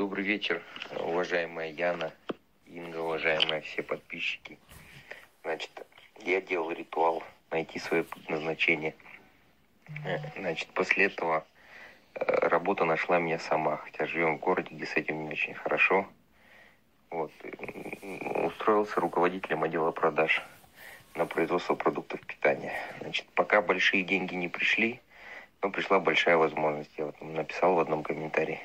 Добрый вечер, уважаемая Яна, Инга, уважаемые все подписчики. Значит, я делал ритуал найти свое предназначение. Значит, после этого э, работа нашла меня сама, хотя живем в городе, где с этим не очень хорошо. Вот. Устроился руководителем отдела продаж на производство продуктов питания. Значит, пока большие деньги не пришли, но пришла большая возможность. Я вот написал в одном комментарии.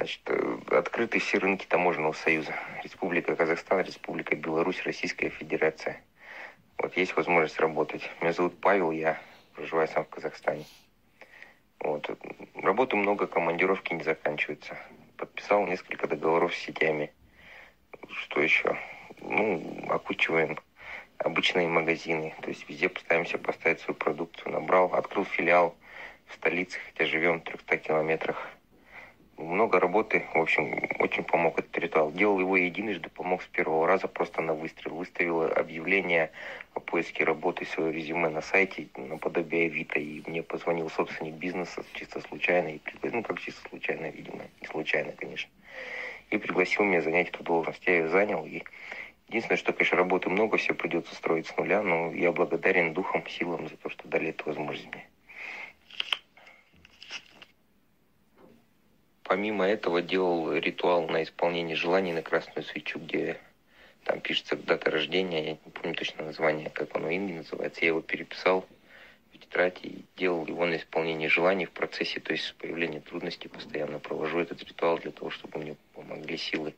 Значит, э, открыты все рынки таможенного союза. Республика Казахстан, Республика Беларусь, Российская Федерация. Вот есть возможность работать. Меня зовут Павел, я проживаю сам в Казахстане. Вот. Работы много, командировки не заканчиваются. Подписал несколько договоров с сетями. Что еще? Ну, окучиваем обычные магазины. То есть везде пытаемся поставить свою продукцию. Набрал, открыл филиал в столице, хотя живем в 300 километрах. Много работы, в общем, очень помог этот ритуал. Делал его единожды, помог с первого раза просто на выстрел. Выставил объявление о поиске работы, свое резюме на сайте, наподобие Авито, и мне позвонил собственник бизнеса чисто случайно, и ну как чисто случайно, видимо, не случайно, конечно, и пригласил меня занять эту должность. Я ее занял, и единственное, что, конечно, работы много, все придется строить с нуля, но я благодарен духом, силам за то, что дали эту возможность мне. Помимо этого делал ритуал на исполнение желаний на красную свечу, где там пишется дата рождения, я не помню точно название, как оно имя называется. Я его переписал в тетрадь и делал его на исполнение желаний в процессе, то есть появления трудностей постоянно провожу этот ритуал для того, чтобы мне помогли силы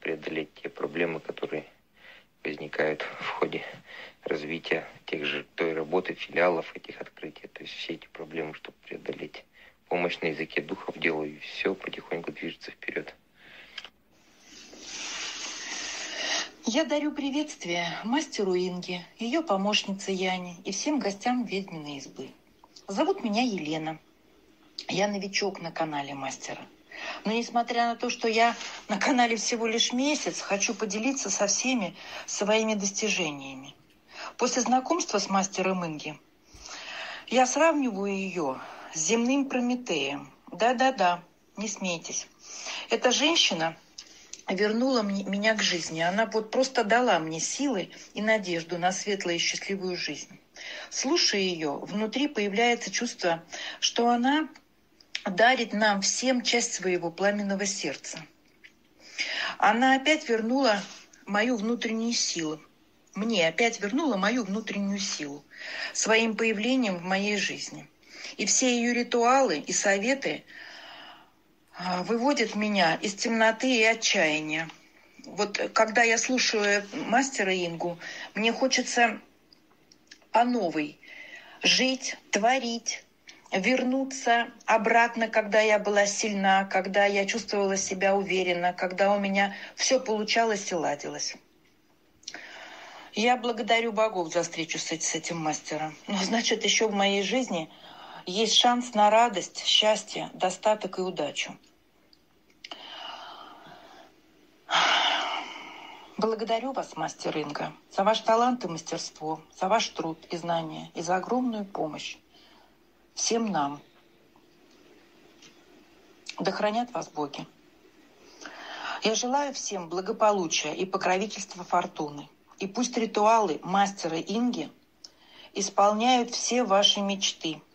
преодолеть те проблемы, которые возникают в ходе развития тех же той работы, филиалов, этих открытий. То есть все эти проблемы, чтобы преодолеть помощь на языке духов делаю, и все потихоньку движется вперед. Я дарю приветствие мастеру Инге, ее помощнице Яне и всем гостям ведьминой избы. Зовут меня Елена. Я новичок на канале мастера. Но несмотря на то, что я на канале всего лишь месяц, хочу поделиться со всеми своими достижениями. После знакомства с мастером Инги я сравниваю ее с земным Прометеем. Да-да-да, не смейтесь. Эта женщина вернула мне, меня к жизни. Она вот просто дала мне силы и надежду на светлую и счастливую жизнь. Слушая ее, внутри появляется чувство, что она дарит нам всем часть своего пламенного сердца. Она опять вернула мою внутреннюю силу. Мне опять вернула мою внутреннюю силу своим появлением в моей жизни – и все ее ритуалы и советы а, выводят меня из темноты и отчаяния. Вот когда я слушаю мастера Ингу, мне хочется по новой жить, творить, вернуться обратно, когда я была сильна, когда я чувствовала себя уверенно, когда у меня все получалось и ладилось. Я благодарю богов за встречу с этим мастером. Но значит, еще в моей жизни – есть шанс на радость, счастье, достаток и удачу. Благодарю вас, мастер Инга, за ваш талант и мастерство, за ваш труд и знания и за огромную помощь всем нам. Да хранят вас боги. Я желаю всем благополучия и покровительства фортуны. И пусть ритуалы мастера Инги исполняют все ваши мечты –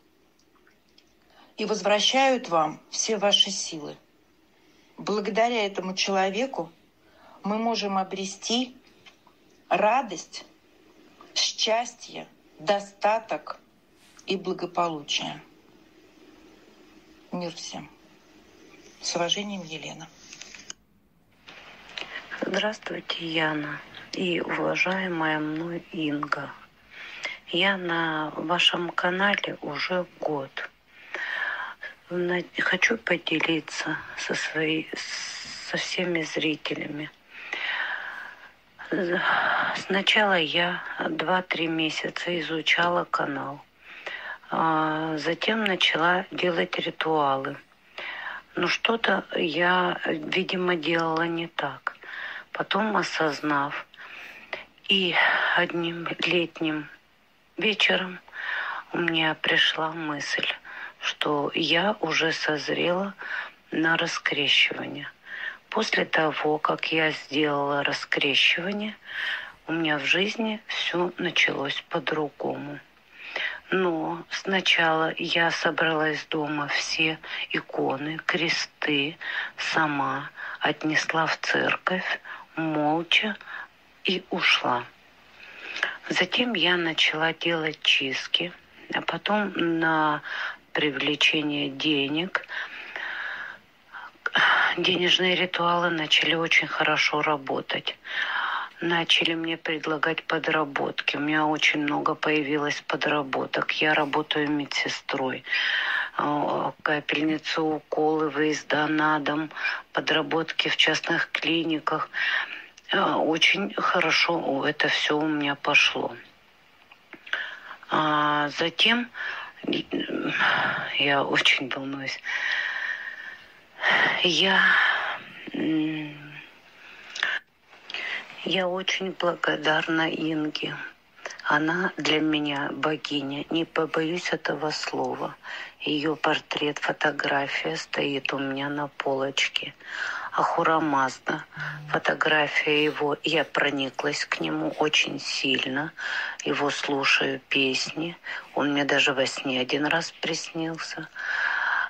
и возвращают вам все ваши силы. Благодаря этому человеку мы можем обрести радость, счастье, достаток и благополучие. Мир всем. С уважением, Елена. Здравствуйте, Яна и уважаемая мной Инга. Я на вашем канале уже год – хочу поделиться со, своей, со всеми зрителями. Сначала я 2-3 месяца изучала канал. А затем начала делать ритуалы. Но что-то я, видимо, делала не так. Потом осознав, и одним летним вечером у меня пришла мысль – что я уже созрела на раскрещивание. После того, как я сделала раскрещивание, у меня в жизни все началось по-другому. Но сначала я собрала из дома все иконы, кресты, сама отнесла в церковь, молча и ушла. Затем я начала делать чистки, а потом на привлечение денег денежные ритуалы начали очень хорошо работать начали мне предлагать подработки. У меня очень много появилось подработок. Я работаю медсестрой. А, капельницу, уколы, выезда на дом, подработки в частных клиниках. А, очень хорошо это все у меня пошло. А затем я очень волнуюсь. Я я очень благодарна Инге. Она для меня богиня, не побоюсь этого слова. Ее портрет, фотография стоит у меня на полочке. Ахура Мазда, фотография его, я прониклась к нему очень сильно. Его слушаю песни. Он мне даже во сне один раз приснился.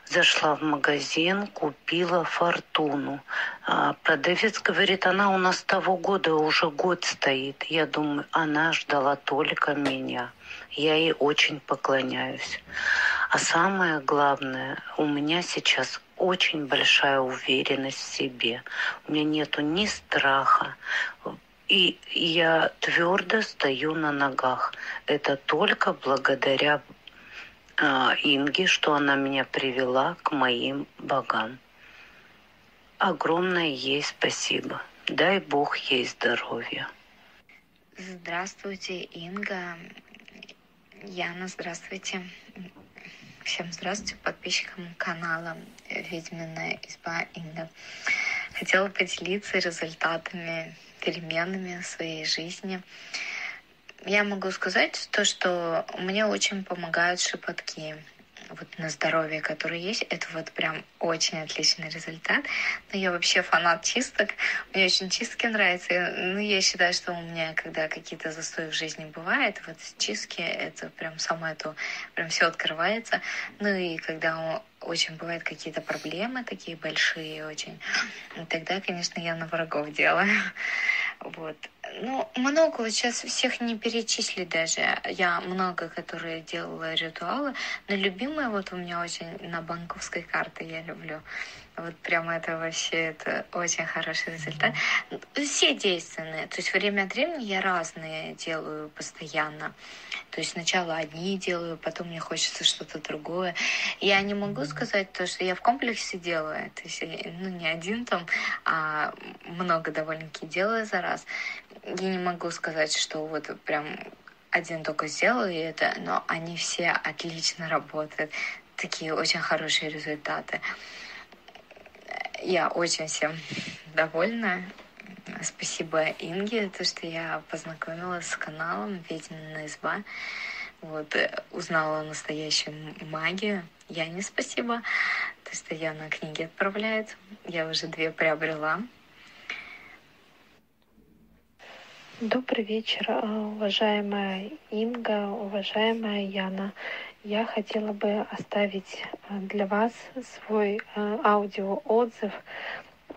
Зашла в магазин, купила фортуну. А продавец говорит, она у нас того года уже год стоит. Я думаю, она ждала только меня. Я ей очень поклоняюсь. А самое главное, у меня сейчас очень большая уверенность в себе. У меня нету ни страха, и я твердо стою на ногах. Это только благодаря Инги, что она меня привела к моим богам. Огромное ей спасибо. Дай Бог ей здоровья. Здравствуйте, Инга. Яна, здравствуйте. Всем здравствуйте, подписчикам канала «Ведьминая изба Инга». Хотела поделиться результатами, переменами своей жизни я могу сказать то, что мне очень помогают шепотки вот на здоровье, которые есть, это вот прям очень отличный результат. Но я вообще фанат чисток. Мне очень чистки нравятся. Ну, я считаю, что у меня, когда какие-то застои в жизни бывают, вот чистки, это прям самое то, прям все открывается. Ну и когда очень бывают какие-то проблемы такие большие очень, тогда, конечно, я на врагов делаю. Вот. Ну, много вот сейчас всех не перечислить даже. Я много, которые делала ритуалы, но любимые вот у меня очень на банковской карте я люблю. Вот прямо это вообще это очень хороший результат. Все действенные. То есть время от времени я разные делаю постоянно. То есть сначала одни делаю, потом мне хочется что-то другое. Я не могу сказать то, что я в комплексе делаю. То есть ну, не один там, а много довольно-таки делаю за раз. Я не могу сказать, что вот прям один только сделал и это, но они все отлично работают. Такие очень хорошие результаты. Я очень всем довольна. Спасибо Инге, то, что я познакомилась с каналом «Ведьмина изба». Вот, э, узнала настоящую магию. Я не спасибо, то, что я на книги отправляет. Я уже две приобрела. Добрый вечер, э, уважаемая Инга, уважаемая Яна. Я хотела бы оставить э, для вас свой э, аудиоотзыв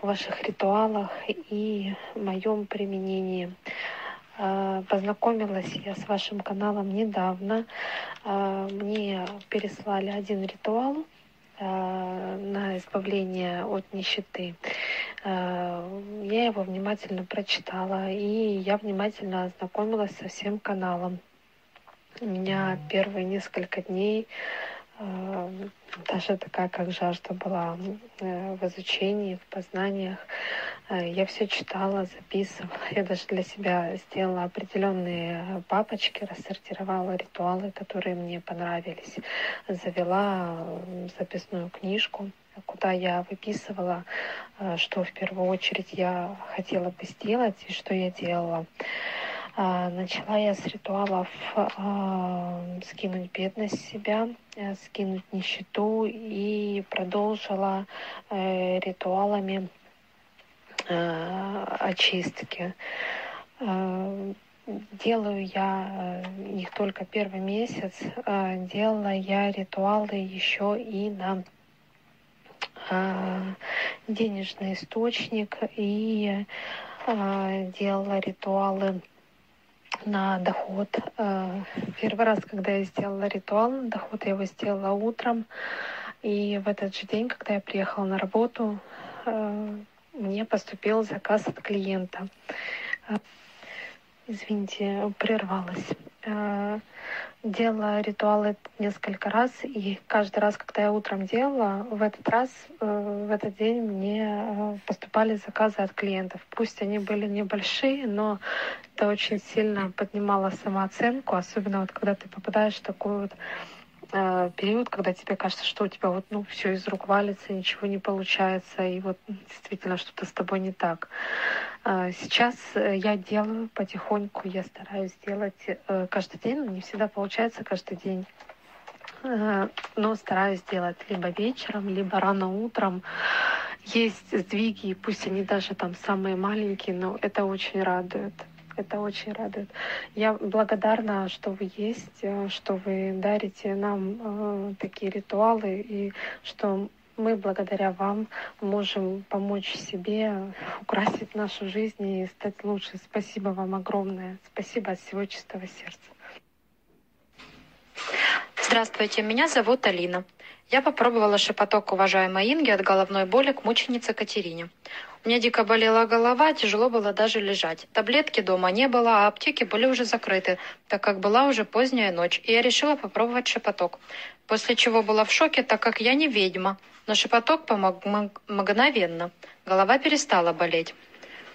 о ваших ритуалах и моем применении. Познакомилась я с вашим каналом недавно. Мне переслали один ритуал на избавление от нищеты. Я его внимательно прочитала, и я внимательно ознакомилась со всем каналом. У меня первые несколько дней э, даже такая как жажда была э, в изучении, в познаниях. Э, я все читала, записывала. Я даже для себя сделала определенные папочки, рассортировала ритуалы, которые мне понравились. Завела записную книжку куда я выписывала, что в первую очередь я хотела бы сделать и что я делала. А, начала я с ритуалов а, скинуть бедность себя, э, скинуть нищету и продолжила э, ритуалами очистки. Делаю я их только первый месяц. Делала я ритуалы еще и на денежный источник и делала ритуалы на доход. Первый раз, когда я сделала ритуал на доход, я его сделала утром. И в этот же день, когда я приехала на работу, мне поступил заказ от клиента. Извините, прервалась. Делала ритуалы несколько раз, и каждый раз, когда я утром делала, в этот раз, в этот день мне поступали заказы от клиентов. Пусть они были небольшие, но это очень сильно поднимало самооценку, особенно вот когда ты попадаешь в такую вот э, период, когда тебе кажется, что у тебя вот ну все из рук валится, ничего не получается, и вот действительно что-то с тобой не так. Э, сейчас я делаю потихоньку, я стараюсь делать э, каждый день, но не всегда получается каждый день э, но стараюсь делать либо вечером, либо рано утром. Есть сдвиги, пусть они даже там самые маленькие, но это очень радует. Это очень радует. Я благодарна, что вы есть, э, что вы дарите нам э, такие ритуалы и что мы благодаря вам можем помочь себе украсить нашу жизнь и стать лучше. Спасибо вам огромное. Спасибо от всего чистого сердца. Здравствуйте, меня зовут Алина. Я попробовала шепоток уважаемой Инги от головной боли к мученице Катерине. Меня дико болела голова, тяжело было даже лежать. Таблетки дома не было, а аптеки были уже закрыты, так как была уже поздняя ночь, и я решила попробовать шепоток. После чего была в шоке, так как я не ведьма, но шепоток помог мгновенно. Голова перестала болеть.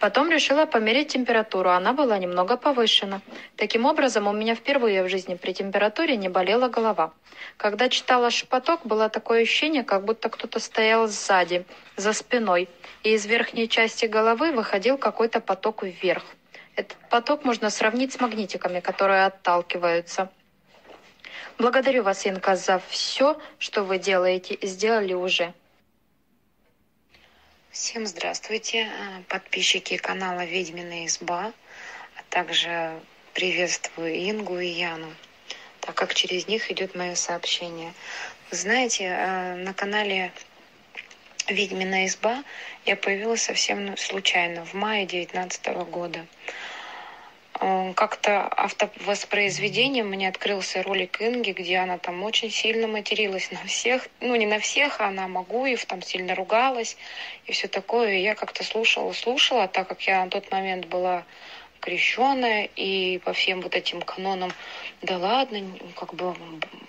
Потом решила померить температуру, она была немного повышена. Таким образом, у меня впервые в жизни при температуре не болела голова. Когда читала шепоток, было такое ощущение, как будто кто-то стоял сзади, за спиной, и из верхней части головы выходил какой-то поток вверх. Этот поток можно сравнить с магнитиками, которые отталкиваются. Благодарю вас, Инка, за все, что вы делаете и сделали уже. Всем здравствуйте, э, подписчики канала «Ведьмина изба», а также приветствую Ингу и Яну, так как через них идет мое сообщение. Вы знаете, э, на канале «Ведьмина изба» я появилась совсем случайно, в мае 2019 года. Э, как-то автовоспроизведением мне открылся ролик Инги, где она там очень сильно материлась на всех, ну не на всех, а на Магуев, там сильно ругалась и все такое. И я как-то слушала, слушала, так как я на тот момент была крещенная и по всем вот этим канонам, да ладно, как бы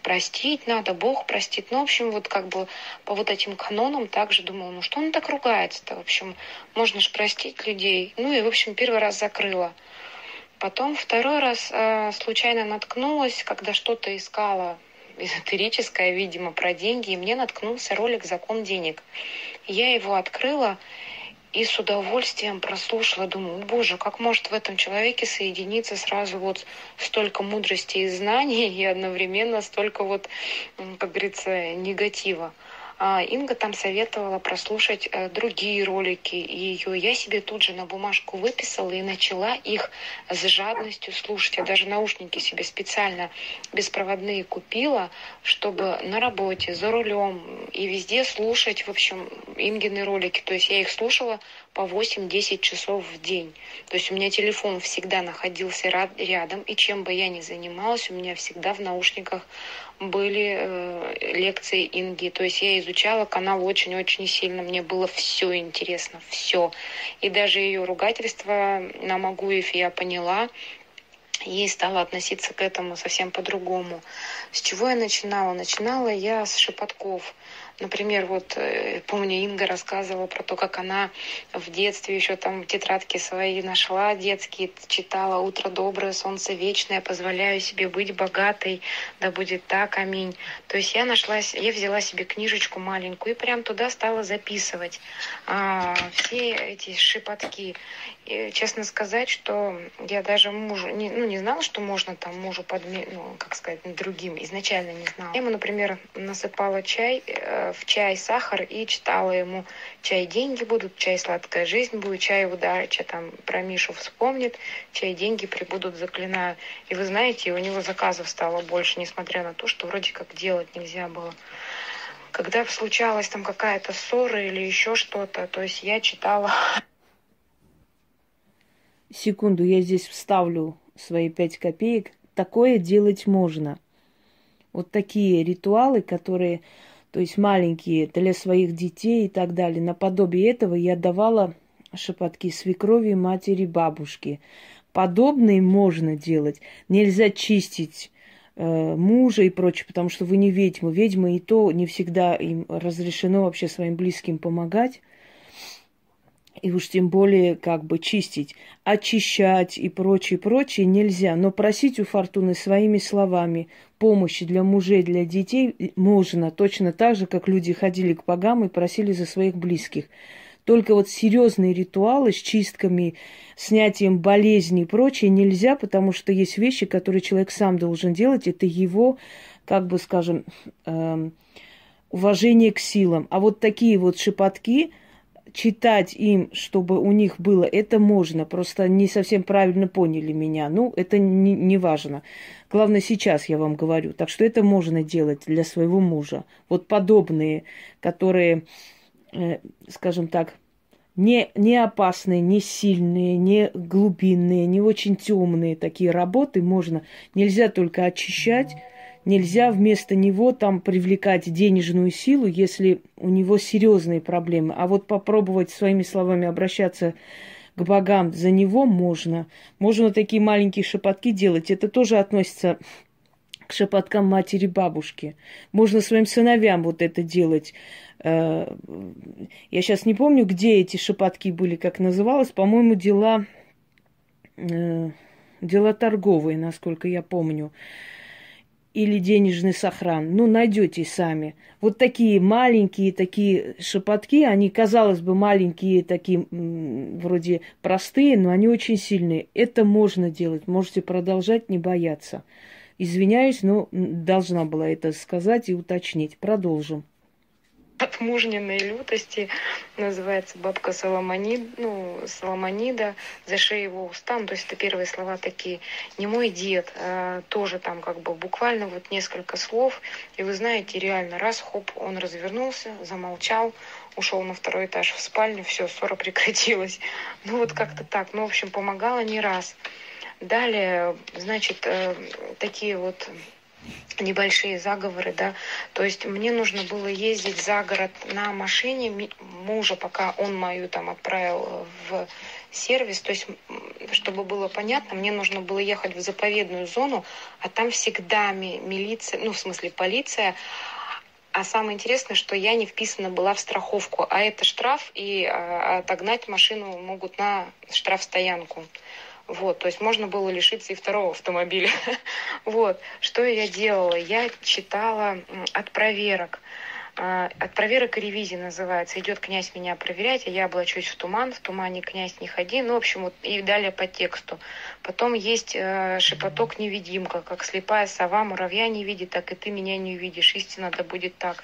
простить надо, Бог простит. Ну, в общем, вот как бы по вот этим канонам также думала, ну что он так ругается-то, в общем, можно же простить людей. Ну и, в общем, первый раз закрыла. Потом второй раз э, случайно наткнулась, когда что-то искала эзотерическое, видимо, про деньги, и мне наткнулся ролик «Закон денег». Я его открыла и с удовольствием прослушала. Думаю, боже, как может в этом человеке соединиться сразу вот столько мудрости и знаний и одновременно столько вот, как говорится, негатива. А Инга там советовала прослушать э, другие ролики ее. Я себе тут же на бумажку выписала и начала их с жадностью слушать. Я даже наушники себе специально беспроводные купила, чтобы на работе, за рулем и везде слушать, в общем, Ингины ролики. То есть я их слушала по 8-10 часов в день. То есть у меня телефон всегда находился рядом, и чем бы я ни занималась, у меня всегда в наушниках были э, лекции Инги. То есть я изучала канал очень-очень сильно. Мне было все интересно, все. И даже ее ругательство на Магуев я поняла. И стала относиться к этому совсем по-другому. С чего я начинала? Начинала я с шепотков. Например, вот э, помню, Инга рассказывала про то, как она в детстве еще там тетрадки свои нашла детские, читала «Утро доброе, солнце вечное, позволяю себе быть богатой, да будет так, аминь». То есть я нашла, я взяла себе книжечку маленькую и прям туда стала записывать а, все эти шепотки. И, честно сказать, что я даже мужу, не, ну, не знала, что можно там мужу подме, ну, как сказать, другим, изначально не знала. Я ему, например, насыпала чай, э, в чай сахар и читала ему «Чай деньги будут, чай сладкая жизнь будет, чай удача», там про Мишу вспомнит, «Чай деньги прибудут, заклинаю». И вы знаете, у него заказов стало больше, несмотря на то, что вроде как делать нельзя было. Когда случалась там какая-то ссора или еще что-то, то есть я читала секунду, я здесь вставлю свои пять копеек. Такое делать можно. Вот такие ритуалы, которые, то есть маленькие для своих детей и так далее. Наподобие этого я давала шепотки свекрови, матери, бабушки. Подобные можно делать. Нельзя чистить э, мужа и прочее, потому что вы не ведьма. Ведьмы и то не всегда им разрешено вообще своим близким помогать и уж тем более как бы чистить, очищать и прочее, прочее нельзя. Но просить у Фортуны своими словами помощи для мужей, для детей можно, точно так же, как люди ходили к богам и просили за своих близких. Только вот серьезные ритуалы с чистками, снятием болезней и прочее нельзя, потому что есть вещи, которые человек сам должен делать. Это его, как бы скажем, э, уважение к силам. А вот такие вот шепотки – читать им, чтобы у них было, это можно. Просто не совсем правильно поняли меня. Ну, это не, не важно. Главное, сейчас я вам говорю. Так что это можно делать для своего мужа. Вот подобные, которые, э, скажем так, не, не опасные, не сильные, не глубинные, не очень темные такие работы можно. Нельзя только очищать Нельзя вместо него там привлекать денежную силу, если у него серьезные проблемы. А вот попробовать своими словами обращаться к богам за него можно. Можно такие маленькие шепотки делать. Это тоже относится к шепоткам матери бабушки. Можно своим сыновьям вот это делать. Э, я сейчас не помню, где эти шепотки были, как называлось. По-моему, дела, э, дела торговые, насколько я помню или денежный сохран. Ну, найдете сами. Вот такие маленькие такие шепотки, они, казалось бы, маленькие, такие вроде простые, но они очень сильные. Это можно делать. Можете продолжать, не бояться. Извиняюсь, но должна была это сказать и уточнить. Продолжим мужниной лютости, называется бабка Соломонид, ну, Соломонида, за шею его устам, то есть это первые слова такие, не мой дед, а, тоже там как бы буквально вот несколько слов, и вы знаете, реально, раз, хоп, он развернулся, замолчал, ушел на второй этаж в спальню, все, ссора прекратилась. Ну вот как-то так, ну, в общем, помогала не раз. Далее, значит, э, такие вот небольшие заговоры, да. То есть мне нужно было ездить за город на машине мужа, пока он мою там отправил в сервис. То есть, чтобы было понятно, мне нужно было ехать в заповедную зону, а там всегда милиция, ну, в смысле, полиция, а самое интересное, что я не вписана была в страховку, а это штраф, и а, отогнать машину могут на штрафстоянку. Вот, то есть можно было лишиться и второго автомобиля. вот, что я делала? Я читала от проверок. А, от проверок и ревизии называется. Идет князь меня проверять, а я облачусь в туман, в тумане князь не ходи. Ну, в общем, вот и далее по тексту. Потом есть э, шепоток невидимка, как слепая сова муравья не видит, так и ты меня не увидишь. Истина да будет так.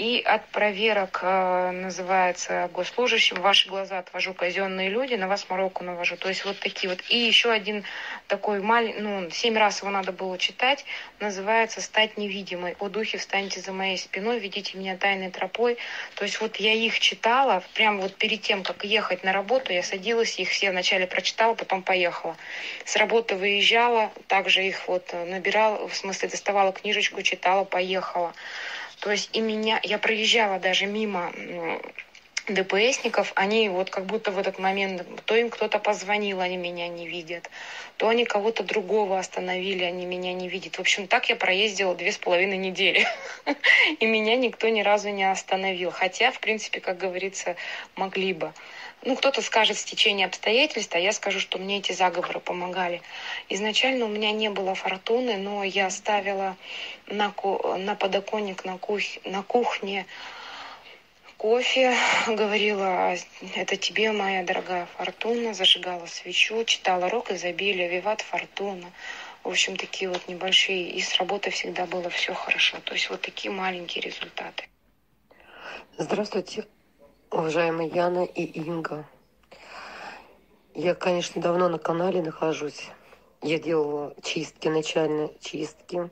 И от проверок э, называется госслужащим. Ваши глаза отвожу казенные люди, на вас мороку навожу. То есть вот такие вот. И еще один такой маленький, ну, семь раз его надо было читать, называется «Стать невидимой». «О духе, встаньте за моей спиной, ведите меня тайной тропой». То есть вот я их читала, прямо вот перед тем, как ехать на работу, я садилась, их все вначале прочитала, потом поехала. С работы выезжала, также их вот набирала, в смысле доставала книжечку, читала, поехала. То есть и меня, я проезжала даже мимо ДПСников, они вот как будто в этот момент, то им кто-то позвонил, они меня не видят, то они кого-то другого остановили, они меня не видят. В общем, так я проездила две с половиной недели, и меня никто ни разу не остановил. Хотя, в принципе, как говорится, могли бы. Ну, кто-то скажет стечение обстоятельств, а я скажу, что мне эти заговоры помогали. Изначально у меня не было фортуны, но я ставила на, на подоконник на, кух, на кухне кофе, говорила, это тебе, моя дорогая фортуна, зажигала свечу, читала рок изобилия, виват фортуна. В общем, такие вот небольшие. И с работы всегда было все хорошо. То есть вот такие маленькие результаты. Здравствуйте, уважаемая Яна и Инга. Я, конечно, давно на канале нахожусь. Я делала чистки, начальные чистки,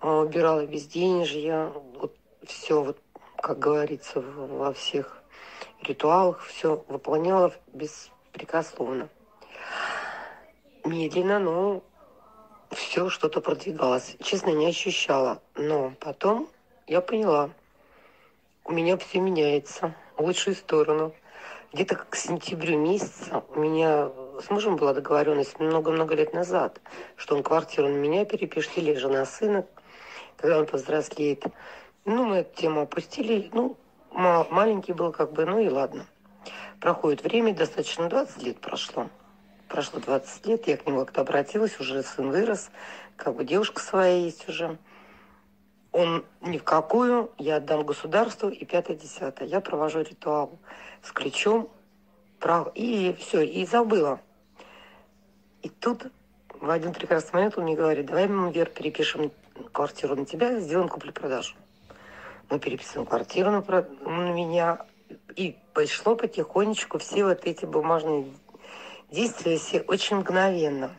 а, убирала безденежье, вот все, вот, как говорится, во всех ритуалах, все выполняла беспрекословно. Медленно, но все что-то продвигалось. Честно, не ощущала. Но потом я поняла, у меня все меняется в лучшую сторону. Где-то к сентябрю месяца у меня с мужем была договоренность много-много лет назад, что он квартиру на меня перепишет или жена сына, когда он повзрослеет. Ну, мы эту тему опустили. Ну, маленький был как бы, ну и ладно. Проходит время, достаточно 20 лет прошло. Прошло 20 лет, я к нему как-то обратилась, уже сын вырос, как бы девушка своя есть уже. Он ни в какую, я отдам государству и пятое-десятое. Я провожу ритуал с ключом, и все, и забыла. И тут в один прекрасный момент он мне говорит, давай мы, Вер, перепишем квартиру на тебя, сделаем куплю-продажу. Мы переписываем квартиру на, на меня, и пошло потихонечку все вот эти бумажные действия все очень мгновенно.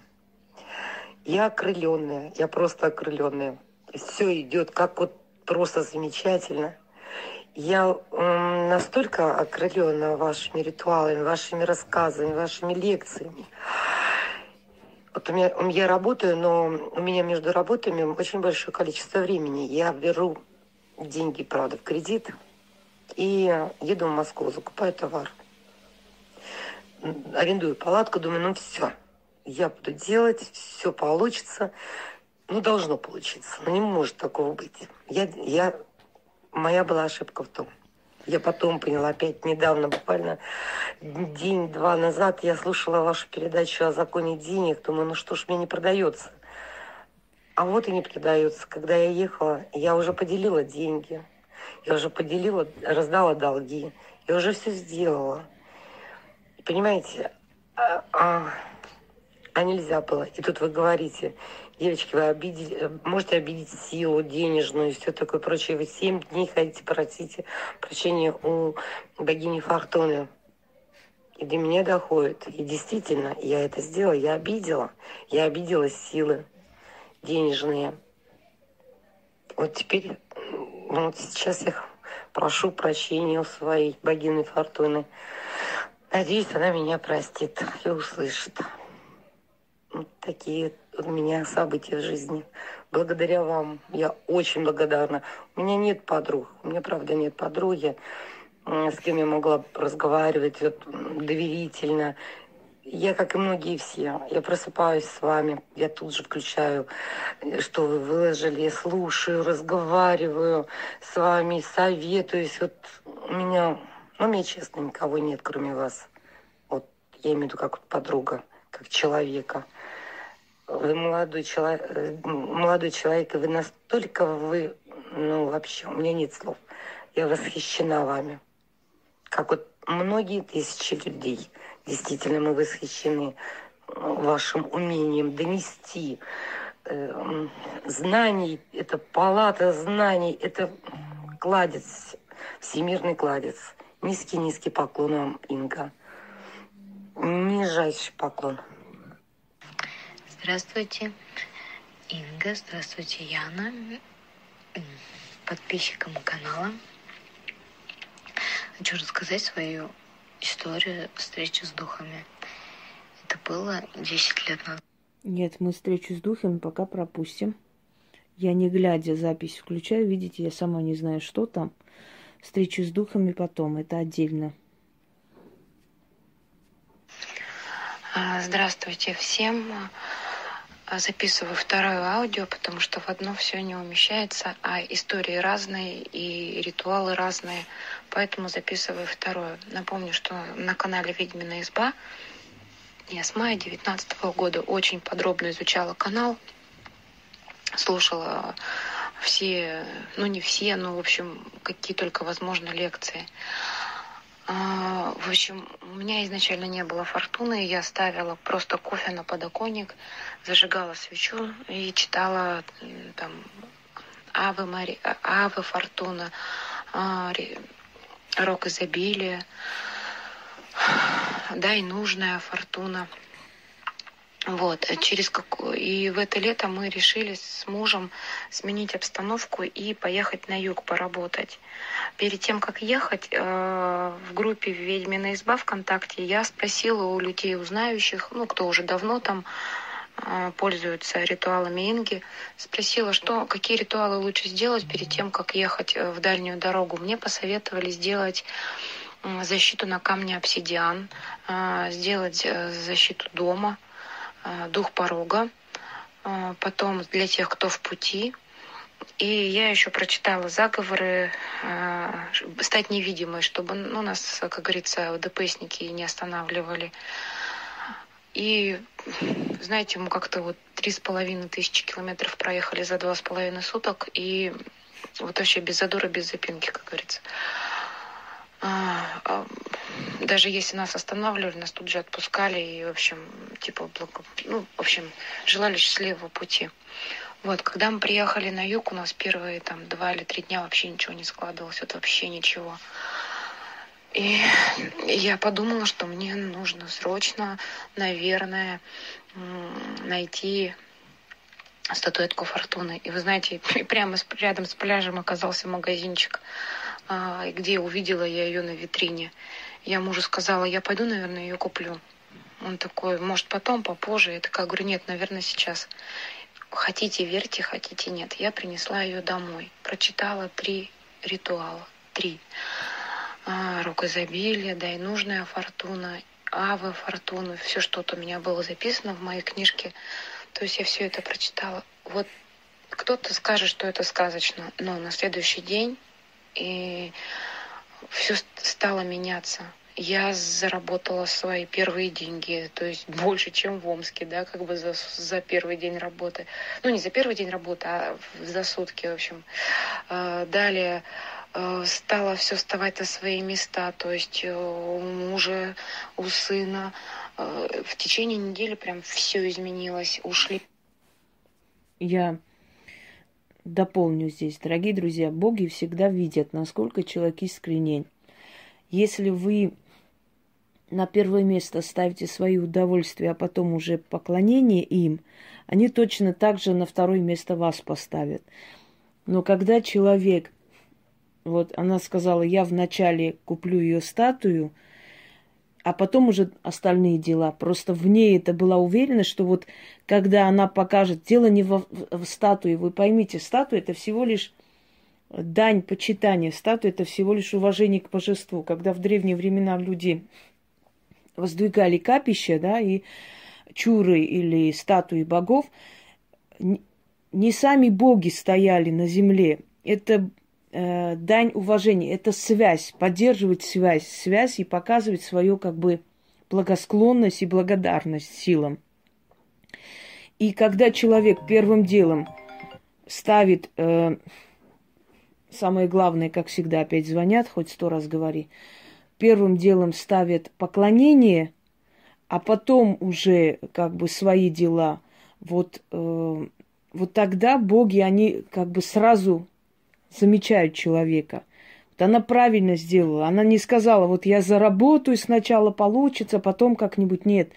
Я окрыленная, я просто окрыленная. Все идет как вот просто замечательно. Я э, настолько окрылена вашими ритуалами, вашими рассказами, вашими лекциями. Вот у меня, я работаю, но у меня между работами очень большое количество времени. Я беру деньги, правда, в кредит и еду в Москву, закупаю товар. Арендую палатку, думаю, ну все, я буду делать, все получится. Ну, должно получиться, но не может такого быть. Я, я, моя была ошибка в том, я потом поняла, опять недавно, буквально день-два назад, я слушала вашу передачу о законе денег. Думаю, ну что ж мне не продается. А вот и не продается. Когда я ехала, я уже поделила деньги. Я уже поделила, раздала долги. Я уже все сделала. Понимаете, а, а, а нельзя было. И тут вы говорите, девочки, вы обидели, э, можете обидеть силу денежную и все такое прочее. Вы семь дней ходите, просите прощения у богини Фортуны. И до меня доходит. И действительно, я это сделала, я обидела. Я обидела силы денежные. Вот теперь, вот сейчас я прошу прощения у своей богини Фортуны. Надеюсь, она меня простит и услышит. Вот такие у меня события в жизни. Благодаря вам. Я очень благодарна. У меня нет подруг. У меня, правда, нет подруги, с кем я могла разговаривать вот, доверительно. Я, как и многие все, я просыпаюсь с вами, я тут же включаю, что вы выложили, слушаю, разговариваю с вами, советуюсь. Вот у меня, ну, мне честно, никого нет, кроме вас. Вот я имею в виду как подруга, как человека вы молодой человек, молодой человек, и вы настолько вы, ну вообще, у меня нет слов. Я восхищена вами. Как вот многие тысячи людей. Действительно, мы восхищены э, вашим умением донести э, знаний. Это палата знаний, это кладец, всемирный кладец. Низкий-низкий поклон вам, Инга. Нижайший поклон. Здравствуйте, Инга. Здравствуйте, Яна. Подписчикам канала. Хочу рассказать свою историю встречи с духами. Это было 10 лет назад. Нет, мы встречу с духами пока пропустим. Я не глядя запись включаю. Видите, я сама не знаю, что там. Встречу с духами потом. Это отдельно. Здравствуйте всем. А, записываю второе аудио, потому что в одно все не умещается, а истории разные и ритуалы разные, поэтому записываю второе. Напомню, что на канале «Ведьмина изба» я с мая 2019 года очень подробно изучала канал, слушала все, ну не все, но в общем какие только возможно лекции. А, в общем, у меня изначально не было фортуны, я ставила просто кофе на подоконник, зажигала свечу и читала там Авы, Мари... Авы Фортуна, а, рок изобилия, да, и нужная фортуна. Вот, через какую... И в это лето мы решили с мужем сменить обстановку и поехать на юг поработать. Перед тем, как ехать, э, в группе «Ведьмина изба» ВКонтакте я спросила у людей, узнающих, ну, кто уже давно там э, пользуются ритуалами Инги, спросила, что, какие ритуалы лучше сделать перед тем, как ехать э, в дальнюю дорогу. Мне посоветовали сделать защиту на камне обсидиан, сделать защиту дома – дух порога, потом для тех, кто в пути. И я еще прочитала заговоры э, стать невидимой, чтобы ну, нас, как говорится, ДПСники не останавливали. И, знаете, мы как-то вот три с половиной тысячи километров проехали за два с половиной суток, и вот вообще без задора, без запинки, как говорится. А, а, даже если нас останавливали, нас тут же отпускали и, в общем, типа, благо... ну, в общем, желали счастливого пути. Вот, когда мы приехали на юг, у нас первые там два или три дня вообще ничего не складывалось, вот вообще ничего. И я подумала, что мне нужно срочно, наверное, найти статуэтку фортуны. И вы знаете, прямо рядом с пляжем оказался магазинчик а, где увидела я ее на витрине. Я мужу сказала, я пойду, наверное, ее куплю. Он такой, может, потом, попозже. Я такая говорю, нет, наверное, сейчас. Хотите, верьте, хотите, нет. Я принесла ее домой. Прочитала три ритуала. Три. А, Рук изобилия, да и нужная фортуна, Авы фортуну. Все что-то у меня было записано в моей книжке. То есть я все это прочитала. Вот кто-то скажет, что это сказочно, но на следующий день и все стало меняться. Я заработала свои первые деньги, то есть больше, чем в Омске, да, как бы за, за первый день работы. Ну, не за первый день работы, а за сутки, в общем. А, далее а, стало все вставать на свои места, то есть э, у мужа, у сына. А, в течение недели прям все изменилось, ушли. Я дополню здесь. Дорогие друзья, боги всегда видят, насколько человек искренен. Если вы на первое место ставите свои удовольствия, а потом уже поклонение им, они точно так же на второе место вас поставят. Но когда человек, вот она сказала, я вначале куплю ее статую, а потом уже остальные дела. Просто в ней это была уверенность, что вот когда она покажет, дело не в, в статуе, вы поймите, статуя это всего лишь дань почитания, статуя это всего лишь уважение к божеству. Когда в древние времена люди воздвигали капища, да, и чуры или статуи богов, не сами боги стояли на земле. Это э, дань уважения, это связь, поддерживать связь, связь и показывать свою как бы благосклонность и благодарность силам. И когда человек первым делом ставит, э, самое главное, как всегда, опять звонят, хоть сто раз говори, первым делом ставит поклонение, а потом уже как бы свои дела, вот, э, вот тогда боги, они как бы сразу замечают человека. Вот она правильно сделала. Она не сказала, вот я заработаю, сначала получится, потом как-нибудь нет.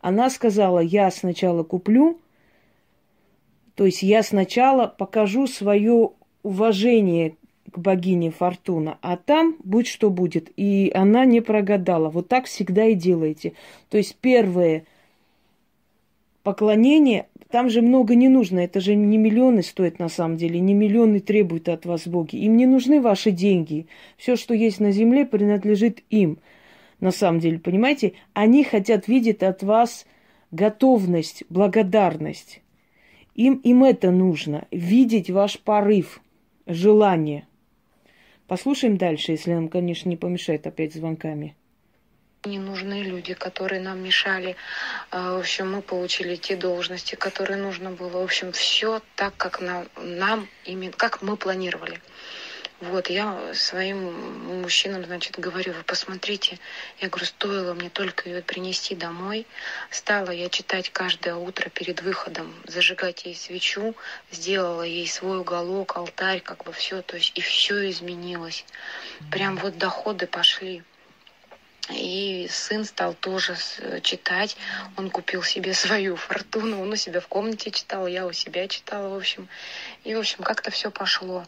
Она сказала, я сначала куплю, то есть я сначала покажу свое уважение к богине Фортуна, а там будь что будет. И она не прогадала. Вот так всегда и делайте. То есть первое поклонение, там же много не нужно, это же не миллионы стоит на самом деле, не миллионы требуют от вас боги. Им не нужны ваши деньги. Все, что есть на земле, принадлежит им. На самом деле, понимаете? Они хотят видеть от вас готовность, благодарность. Им, им это нужно. Видеть ваш порыв, желание. Послушаем дальше, если нам, конечно, не помешает опять звонками не нужны люди, которые нам мешали. А, в общем, мы получили те должности, которые нужно было. В общем, все так, как нам, нам именно, как мы планировали. Вот, я своим мужчинам, значит, говорю, вы посмотрите, я говорю, стоило мне только ее принести домой, стала я читать каждое утро перед выходом, зажигать ей свечу, сделала ей свой уголок, алтарь, как бы все, то есть и все изменилось. Прям вот доходы пошли. И сын стал тоже читать. Он купил себе свою фортуну. Он у себя в комнате читал, я у себя читала, в общем. И, в общем, как-то все пошло.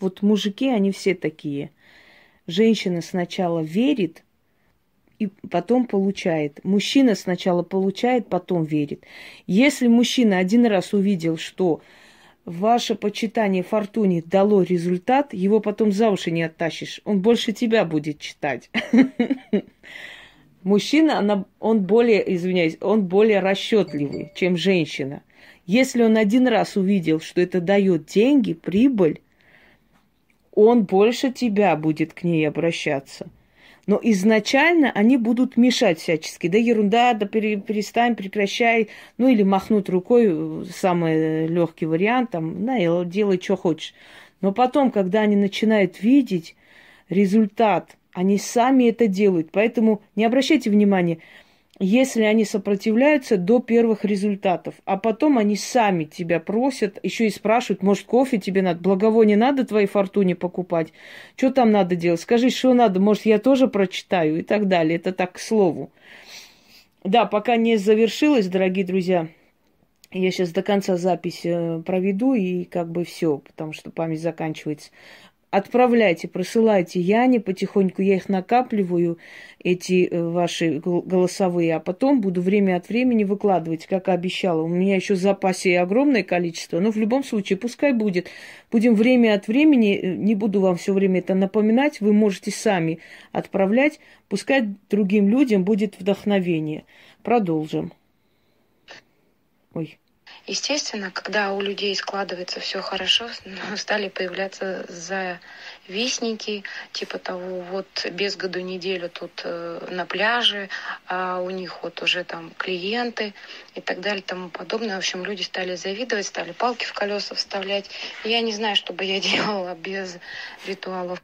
Вот мужики, они все такие. Женщина сначала верит, и потом получает. Мужчина сначала получает, потом верит. Если мужчина один раз увидел, что ваше почитание фортуне дало результат, его потом за уши не оттащишь. Он больше тебя будет читать. Мужчина, он более, извиняюсь, он более расчетливый, чем женщина. Если он один раз увидел, что это дает деньги, прибыль, он больше тебя будет к ней обращаться. Но изначально они будут мешать всячески. Да ерунда, да перестань, прекращай. Ну или махнуть рукой, самый легкий вариант, там, на, делай, что хочешь. Но потом, когда они начинают видеть результат, они сами это делают. Поэтому не обращайте внимания, если они сопротивляются до первых результатов, а потом они сами тебя просят, еще и спрашивают, может, кофе тебе надо, благовоние надо твоей фортуне покупать, что там надо делать, скажи, что надо, может, я тоже прочитаю? и так далее. Это так к слову. Да, пока не завершилось, дорогие друзья, я сейчас до конца запись э, проведу и как бы все, потому что память заканчивается отправляйте, присылайте Яне потихоньку, я их накапливаю, эти э, ваши голосовые, а потом буду время от времени выкладывать, как обещала. У меня еще в запасе огромное количество, но в любом случае, пускай будет. Будем время от времени, э, не буду вам все время это напоминать, вы можете сами отправлять, пускай другим людям будет вдохновение. Продолжим. Ой. Естественно, когда у людей складывается все хорошо, стали появляться завистники, типа того, вот без году неделю тут э, на пляже, а у них вот уже там клиенты и так далее, тому подобное. В общем, люди стали завидовать, стали палки в колеса вставлять. Я не знаю, что бы я делала без ритуалов.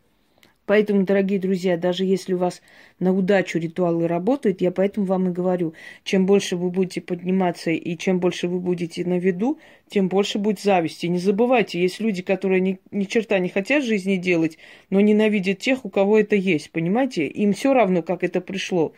Поэтому, дорогие друзья, даже если у вас на удачу ритуалы работают, я поэтому вам и говорю, чем больше вы будете подниматься и чем больше вы будете на виду, тем больше будет зависти. Не забывайте, есть люди, которые ни, ни черта не хотят жизни делать, но ненавидят тех, у кого это есть, понимаете? Им все равно, как это пришло.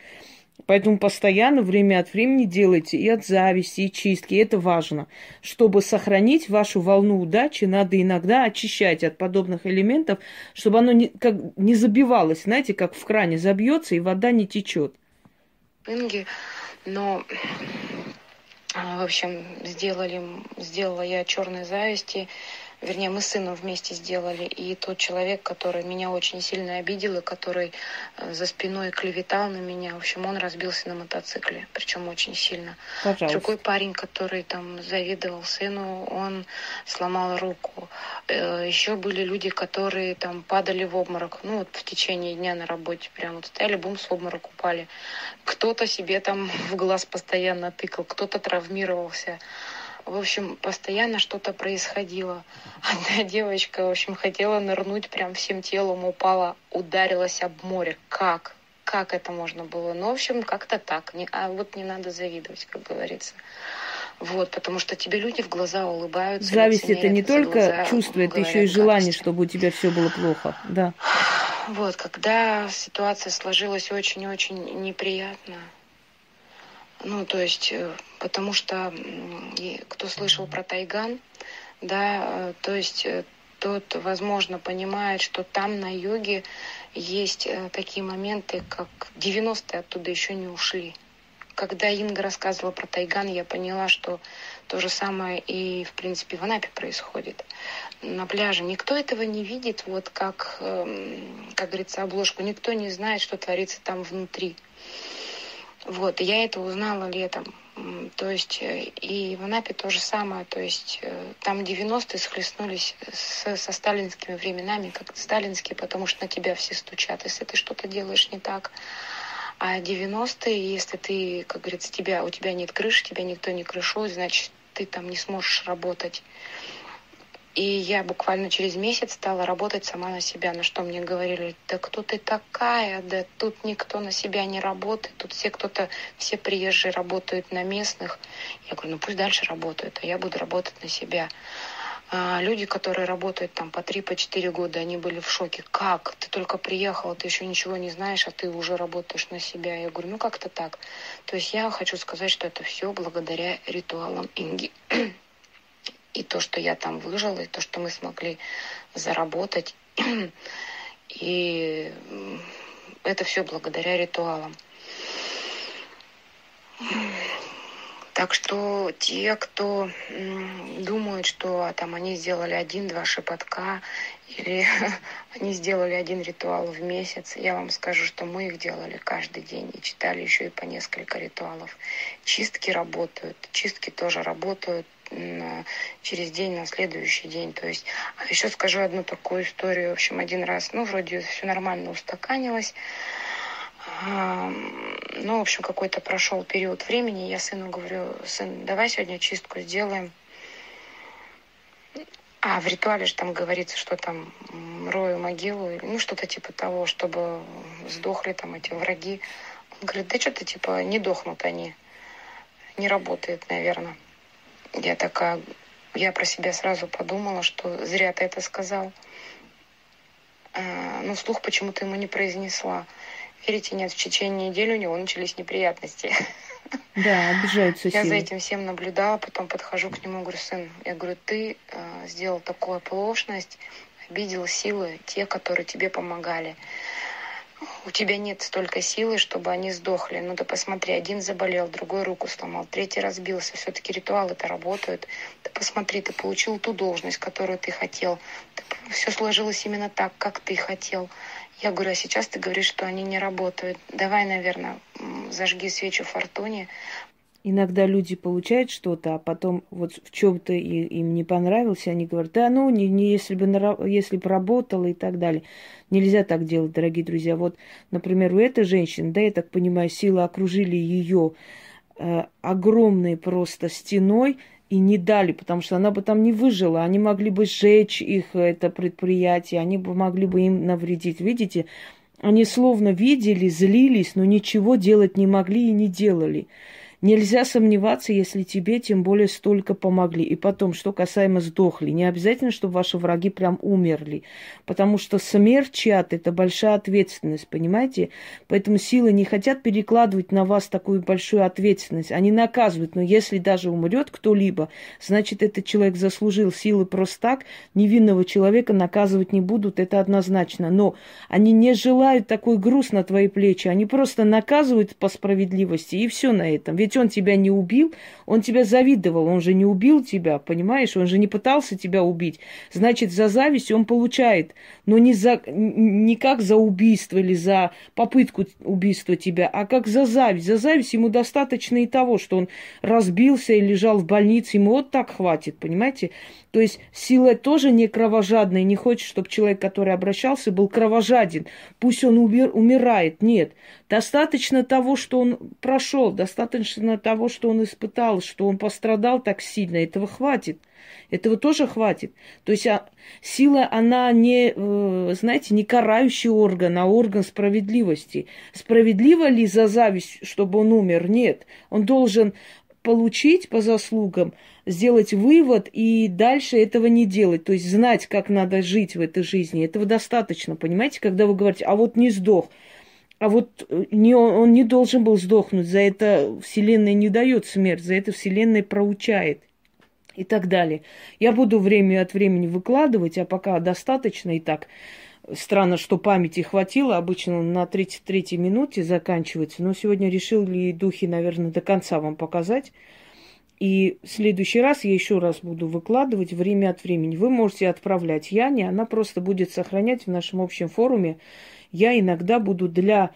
Поэтому постоянно, время от времени делайте и от зависти, и чистки. Это важно. Чтобы сохранить вашу волну удачи, надо иногда очищать от подобных элементов, чтобы оно не, как, не забивалось, знаете, как в кране забьется, и вода не течет. Инги, но в общем, сделали, сделала я черной зависти вернее, мы с сыном вместе сделали, и тот человек, который меня очень сильно обидел, и который э, за спиной клеветал на меня, в общем, он разбился на мотоцикле, причем очень сильно. Пожалуйста. Другой парень, который там завидовал сыну, он сломал руку. Э, Еще были люди, которые там падали в обморок, ну вот в течение дня на работе прям вот стояли, бум, в обморок упали. Кто-то себе там в глаз постоянно тыкал, кто-то травмировался. В общем, постоянно что-то происходило. Одна девочка, в общем, хотела нырнуть прям всем телом, упала, ударилась об море. Как? Как это можно было? Ну, в общем, как-то так. Не, а вот не надо завидовать, как говорится. Вот, потому что тебе люди в глаза улыбаются. Зависть это не только чувство, это еще и желание, чтобы у тебя все было плохо. Да. Вот, когда ситуация сложилась очень-очень неприятно, ну, то есть, э, потому что кто слышал про Тайган, да, э, то есть э, тот, возможно, понимает, что там на юге есть такие моменты, как 90-е оттуда еще не ушли. Когда Инга рассказывала про Тайган, я поняла, что то же самое и, в принципе, в Анапе происходит. На пляже никто этого не видит, вот как, эм, как говорится, обложку. Никто не знает, что творится там внутри. Вот, я это узнала летом. То есть э, и в Анапе то же самое. То есть э, там 90-е схлестнулись с, со сталинскими временами, как сталинские, потому что на тебя все стучат, если ты что-то делаешь не так. А 90-е, если ты, как говорится, тебя, у тебя нет крыши, тебя никто не крышует, значит, ты там не сможешь работать. И я буквально через месяц стала работать сама на себя, на что мне говорили, да кто ты такая, да тут никто на себя не работает, тут все кто-то, все приезжие работают на местных. Я говорю, ну пусть дальше работают, а я буду работать на себя. А люди, которые работают там по 3 по 4 года, они были в шоке. Как? Ты только приехала, ты еще ничего не знаешь, а ты уже работаешь на себя. Я говорю, ну как-то так. То есть я хочу сказать, что это все благодаря ритуалам Инги. И то, что я там выжила, и то, что мы смогли заработать. И это все благодаря ритуалам. Так что те, кто думают, что а, там они сделали один-два шепотка или они сделали один ритуал в месяц, я вам скажу, что мы их делали каждый день и читали еще и по несколько ритуалов. Чистки работают, чистки тоже работают через день на следующий день. То есть, а еще скажу одну такую историю. В общем, один раз, ну, вроде все нормально устаканилось. Ну, в общем, какой-то прошел период времени. Я сыну говорю, сын, давай сегодня чистку сделаем. А в ритуале же там говорится, что там рою могилу, ну что-то типа того, чтобы сдохли там эти враги. Он говорит, да что-то типа не дохнут они. Не работает, наверное. Я такая, я про себя сразу подумала, что зря ты это сказал. А, ну, вслух почему-то ему не произнесла. Верите, нет, в течение недели у него начались неприятности. Да, обижаются Я за этим всем наблюдала, потом подхожу к нему, говорю, сын, я говорю, ты э, сделал такую оплошность, обидел силы, те, которые тебе помогали. У тебя нет столько силы, чтобы они сдохли. Ну, ты посмотри, один заболел, другой руку сломал, третий разбился. Все-таки ритуалы-то работают. Ты посмотри, ты получил ту должность, которую ты хотел. Все сложилось именно так, как ты хотел. Я говорю, а сейчас ты говоришь, что они не работают. Давай, наверное, зажги свечу фортуне. Иногда люди получают что-то, а потом вот в чем-то им не понравилось, они говорят, да ну, не, не если, бы, если бы работала и так далее. Нельзя так делать, дорогие друзья. Вот, например, у этой женщины, да, я так понимаю, силы окружили ее э, огромной просто стеной, и не дали, потому что она бы там не выжила. Они могли бы сжечь их, это предприятие, они бы могли бы им навредить. Видите, они словно видели, злились, но ничего делать не могли и не делали. Нельзя сомневаться, если тебе тем более столько помогли. И потом, что касаемо сдохли, не обязательно, чтобы ваши враги прям умерли. Потому что смерть чья-то – это большая ответственность, понимаете? Поэтому силы не хотят перекладывать на вас такую большую ответственность. Они наказывают. Но если даже умрет кто-либо, значит, этот человек заслужил силы просто так. Невинного человека наказывать не будут, это однозначно. Но они не желают такой груз на твои плечи. Они просто наказывают по справедливости, и все на этом. Ведь ведь он тебя не убил, он тебя завидовал, он же не убил тебя, понимаешь? Он же не пытался тебя убить. Значит, за зависть он получает, но не, за, не как за убийство или за попытку убийства тебя, а как за зависть. За зависть ему достаточно и того, что он разбился и лежал в больнице, ему вот так хватит, понимаете? То есть сила тоже не кровожадная, не хочет, чтобы человек, который обращался, был кровожаден. Пусть он умер, умирает. Нет. Достаточно того, что он прошел, достаточно того, что он испытал, что он пострадал так сильно. Этого хватит. Этого тоже хватит. То есть а, сила, она не, э, знаете, не карающий орган, а орган справедливости. Справедливо ли за зависть, чтобы он умер? Нет. Он должен получить по заслугам, сделать вывод и дальше этого не делать. То есть знать, как надо жить в этой жизни. Этого достаточно, понимаете, когда вы говорите, а вот не сдох. А вот э, не, он не должен был сдохнуть. За это Вселенная не дает смерть, за это Вселенная проучает и так далее. Я буду время от времени выкладывать, а пока достаточно и так. Странно, что памяти хватило. Обычно на 33-й минуте заканчивается. Но сегодня решили духи, наверное, до конца вам показать. И в следующий раз я еще раз буду выкладывать время от времени. Вы можете отправлять Яне, она просто будет сохранять в нашем общем форуме. Я иногда буду для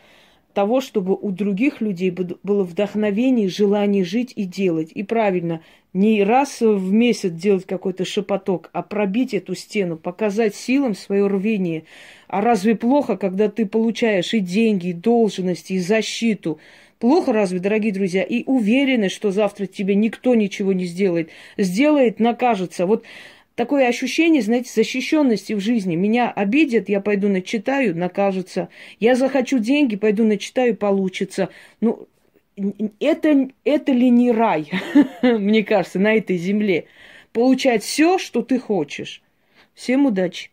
того, чтобы у других людей было вдохновение, желание жить и делать. И правильно, не раз в месяц делать какой-то шепоток, а пробить эту стену, показать силам свое рвение. А разве плохо, когда ты получаешь и деньги, и должности, и защиту? Плохо разве, дорогие друзья? И уверены, что завтра тебе никто ничего не сделает. Сделает, накажется. Вот такое ощущение, знаете, защищенности в жизни. Меня обидят, я пойду начитаю, накажется. Я захочу деньги, пойду начитаю, получится. Ну, это, это ли не рай, мне кажется, на этой земле? Получать все, что ты хочешь. Всем удачи!